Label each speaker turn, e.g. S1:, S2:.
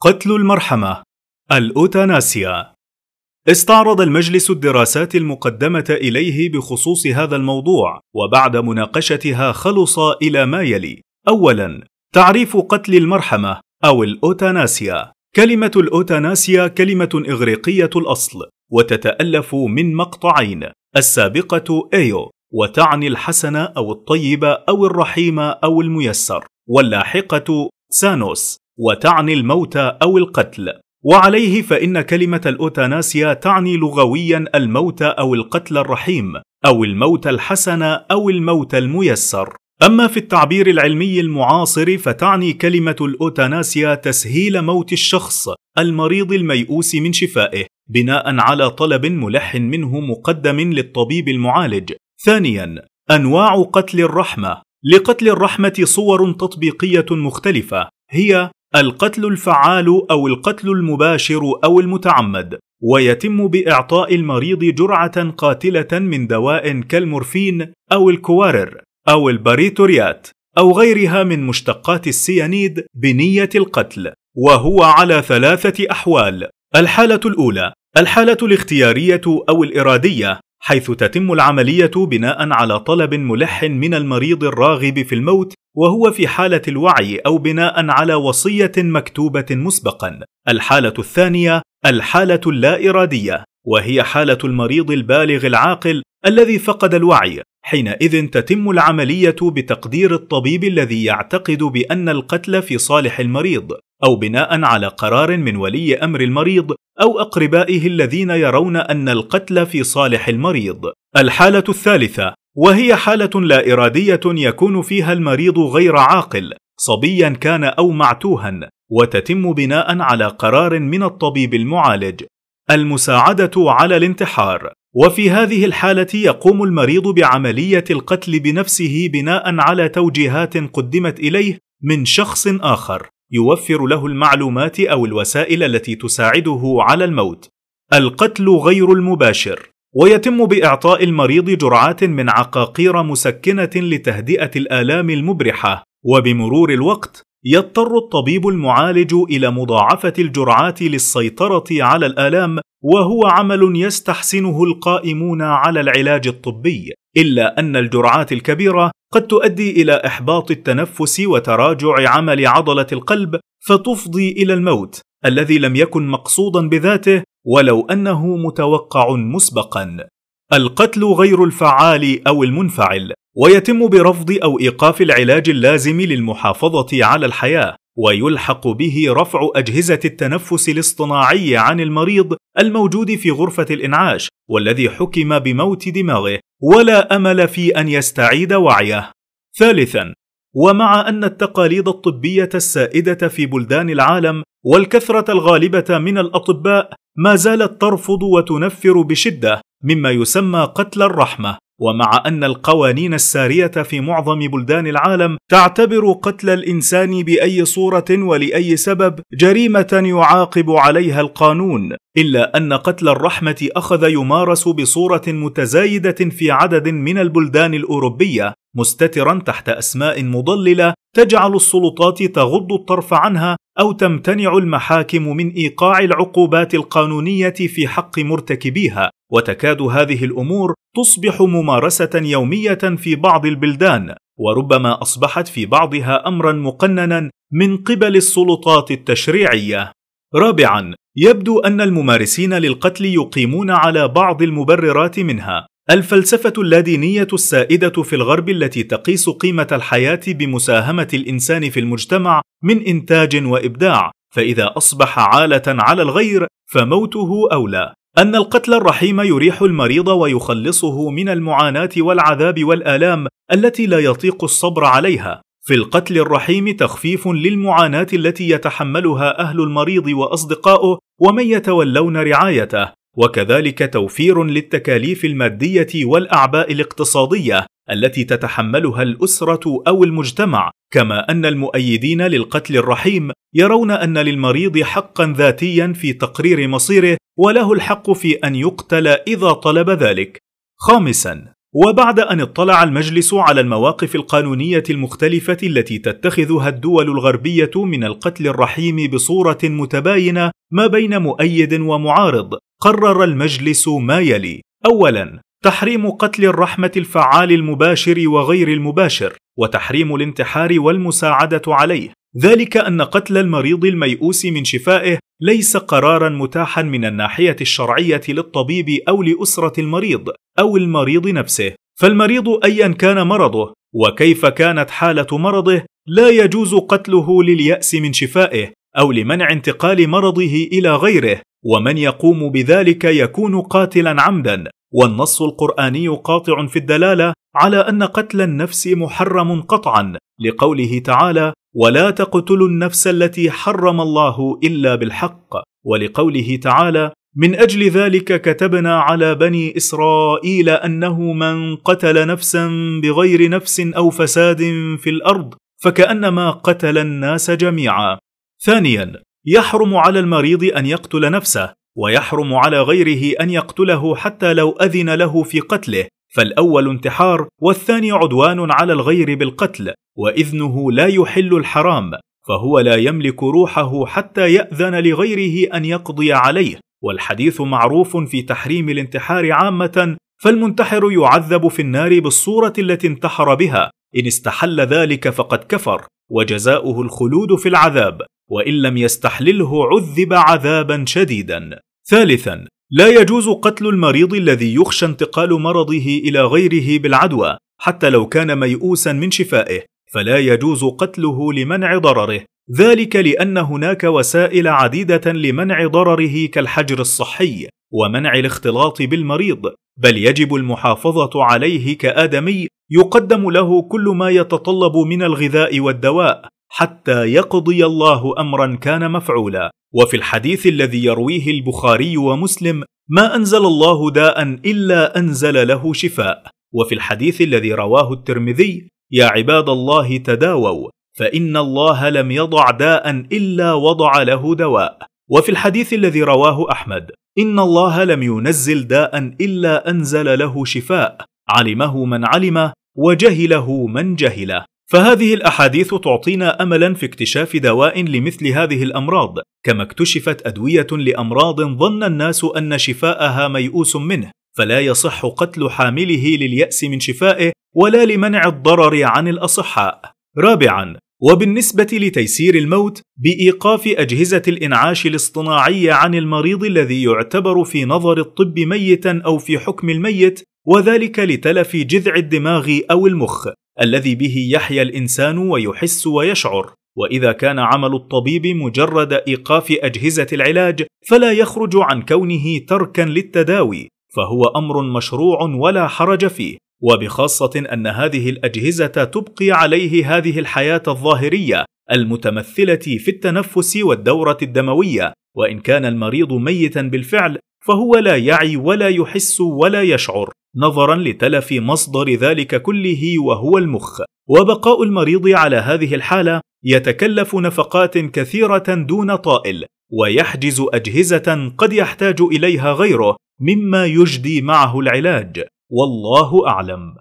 S1: قتل المرحمة الأوتاناسيا. استعرض المجلس الدراسات المقدمة إليه بخصوص هذا الموضوع وبعد مناقشتها خلص إلى ما يلي. أولا تعريف قتل المرحمة أو الأوتاناسيا. كلمة الأوتاناسيا كلمة إغريقية الأصل وتتألف من مقطعين السابقة أيو وتعني الحسن أو الطيب أو الرحيم أو الميسر واللاحقة سانوس. وتعني الموت أو القتل. وعليه فإن كلمة الأوتاناسيا تعني لغويا الموت أو القتل الرحيم أو الموت الحسن أو الموت الميسر. أما في التعبير العلمي المعاصر فتعني كلمة الأوتاناسيا تسهيل موت الشخص المريض الميؤوس من شفائه بناء على طلب ملح منه مقدم للطبيب المعالج. ثانيا أنواع قتل الرحمة. لقتل الرحمة صور تطبيقية مختلفة هي القتل الفعال أو القتل المباشر أو المتعمد ويتم بإعطاء المريض جرعة قاتلة من دواء كالمورفين أو الكوارر أو الباريتوريات أو غيرها من مشتقات السيانيد بنية القتل وهو على ثلاثة أحوال. الحالة الأولى الحالة الاختيارية أو الإرادية. حيث تتم العملية بناء على طلب ملح من المريض الراغب في الموت وهو في حالة الوعي أو بناء على وصية مكتوبة مسبقا. الحالة الثانية الحالة اللا إرادية، وهي حالة المريض البالغ العاقل الذي فقد الوعي، حينئذ تتم العملية بتقدير الطبيب الذي يعتقد بأن القتل في صالح المريض، أو بناء على قرار من ولي أمر المريض أو أقربائه الذين يرون أن القتل في صالح المريض. الحالة الثالثة وهي حالة لا إرادية يكون فيها المريض غير عاقل صبيا كان أو معتوها وتتم بناء على قرار من الطبيب المعالج. المساعدة على الانتحار. وفي هذه الحالة يقوم المريض بعملية القتل بنفسه بناء على توجيهات قدمت إليه من شخص آخر. يوفر له المعلومات أو الوسائل التي تساعده على الموت. القتل غير المباشر. ويتم بإعطاء المريض جرعات من عقاقير مسكنة لتهدئة الآلام المبرحة. وبمرور الوقت يضطر الطبيب المعالج إلى مضاعفة الجرعات للسيطرة على الآلام وهو عمل يستحسنه القائمون على العلاج الطبي. إلا أن الجرعات الكبيرة قد تؤدي إلى إحباط التنفس وتراجع عمل عضلة القلب فتفضي إلى الموت الذي لم يكن مقصودا بذاته ولو أنه متوقع مسبقا. القتل غير الفعال أو المنفعل ويتم برفض أو إيقاف العلاج اللازم للمحافظة على الحياة ويلحق به رفع أجهزة التنفس الاصطناعي عن المريض الموجود في غرفة الإنعاش والذي حكم بموت دماغه. ولا أمل في أن يستعيد وعيه. ثالثا ومع أن التقاليد الطبية السائدة في بلدان العالم والكثرة الغالبة من الأطباء ما زالت ترفض وتنفر بشدة مما يسمى قتل الرحمة. ومع أن القوانين السارية في معظم بلدان العالم تعتبر قتل الإنسان بأي صورة ولأي سبب جريمة يعاقب عليها القانون إلا أن قتل الرحمة أخذ يمارس بصورة متزايدة في عدد من البلدان الأوروبية مستترا تحت أسماء مضللة تجعل السلطات تغض الطرف عنها أو تمتنع المحاكم من إيقاع العقوبات القانونية في حق مرتكبيها. وتكاد هذه الأمور تصبح ممارسة يومية في بعض البلدان وربما أصبحت في بعضها امرا مقننا من قبل السلطات التشريعية. رابعا يبدو أن الممارسين للقتل يقيمون على بعض المبررات منها. الفلسفة اللادينية السائدة في الغرب التي تقيس قيمة الحياة بمساهمة الإنسان في المجتمع من إنتاج وإبداع فإذا أصبح عالة على الغير فموته أولى. أن القتل الرحيم يريح المريض ويخلصه من المعاناة والعذاب والآلام التي لا يطيق الصبر عليها. في القتل الرحيم تخفيف للمعاناة التي يتحملها أهل المريض واصدقائه ومن يتولون رعايته. وكذلك توفير للتكاليف المادية والأعباء الاقتصادية التي تتحملها الأسرة أو المجتمع كما أن المؤيدين للقتل الرحيم يرون أن للمريض حقا ذاتيا في تقرير مصيره وله الحق في أن يقتل إذا طلب ذلك. خامسا وبعد أن اطلع المجلس على المواقف القانونية المختلفة التي تتخذها الدول الغربية من القتل الرحيم بصورة متباينة ما بين مؤيد ومعارض قرر المجلس ما يلي. اولا تحريم قتل الرحمة الفعال المباشر وغير المباشر وتحريم الانتحار والمساعدة عليه. ذلك أن قتل المريض الميؤوس من شفائه ليس قرارا متاحا من الناحية الشرعية للطبيب أو لأسرة المريض أو المريض نفسه. فالمريض ايا كان مرضه وكيف كانت حالة مرضه لا يجوز قتله لليأس من شفائه أو لمنع انتقال مرضه إلى غيره. ومن يقوم بذلك يكون قاتلا عمدا. والنص القرآني قاطع في الدلالة على أن قتل النفس محرم قطعا لقوله تعالى ولا تقتلوا النفس التي حرم الله إلا بالحق ولقوله تعالى من أجل ذلك كتبنا على بني إسرائيل أنه من قتل نفسا بغير نفس أو فساد في الأرض فكأنما قتل الناس جميعا ثانيا يحرم على المريض أن يقتل نفسه ويحرم على غيره أن يقتله حتى لو أذن له في قتله. فالأول انتحار والثاني عدوان على الغير بالقتل وإذنه لا يحل الحرام فهو لا يملك روحه حتى يأذن لغيره أن يقضي عليه. والحديث معروف في تحريم الانتحار عامة فالمنتحر يعذب في النار بالصورة التي انتحر بها. إن استحل ذلك فقد كفر وجزاؤه الخلود في العذاب. وإن لم يستحلله عذب عذابا شديدا. ثالثا لا يجوز قتل المريض الذي يخشى انتقال مرضه إلى غيره بالعدوى حتى لو كان ميؤوسا من شفائه. فلا يجوز قتله لمنع ضرره. ذلك لأن هناك وسائل عديدة لمنع ضرره كالحجر الصحي ومنع الاختلاط بالمريض. بل يجب المحافظة عليه كآدمي يقدم له كل ما يتطلب من الغذاء والدواء. حتى يقضي الله أمرا كان مفعولا. وفي الحديث الذي يرويه البخاري ومسلم ما أنزل الله داء إلا أنزل له شفاء. وفي الحديث الذي رواه الترمذي يا عباد الله تداووا فإن الله لم يضع داء إلا وضع له دواء. وفي الحديث الذي رواه أحمد إن الله لم ينزل داء إلا أنزل له شفاء. علمه من علمه وجهله من جهله. فهذه الأحاديث تعطينا املا في اكتشاف دواء لمثل هذه الأمراض كما اكتشفت أدوية لأمراض ظن الناس أن شفاءها ميؤوس منه فلا يصح قتل حامله لليأس من شفائه ولا لمنع الضرر عن الأصحاء. رابعا وبالنسبة لتيسير الموت بإيقاف أجهزة الإنعاش الاصطناعي عن المريض الذي يعتبر في نظر الطب ميتا أو في حكم الميت وذلك لتلف جذع الدماغ أو المخ. الذي به يحيا الإنسان ويحس ويشعر. وإذا كان عمل الطبيب مجرد إيقاف أجهزة العلاج فلا يخرج عن كونه تركا للتداوي فهو أمر مشروع ولا حرج فيه. وبخاصة أن هذه الأجهزة تبقي عليه هذه الحياة الظاهرية المتمثلة في التنفس والدورة الدموية. وإن كان المريض ميتا بالفعل فهو لا يعي ولا يحس ولا يشعر. نظرا لتلف مصدر ذلك كله وهو المخ. وبقاء المريض على هذه الحالة يتكلف نفقات كثيرة دون طائل ويحجز أجهزة قد يحتاج إليها غيره مما يجدي معه العلاج. والله أعلم.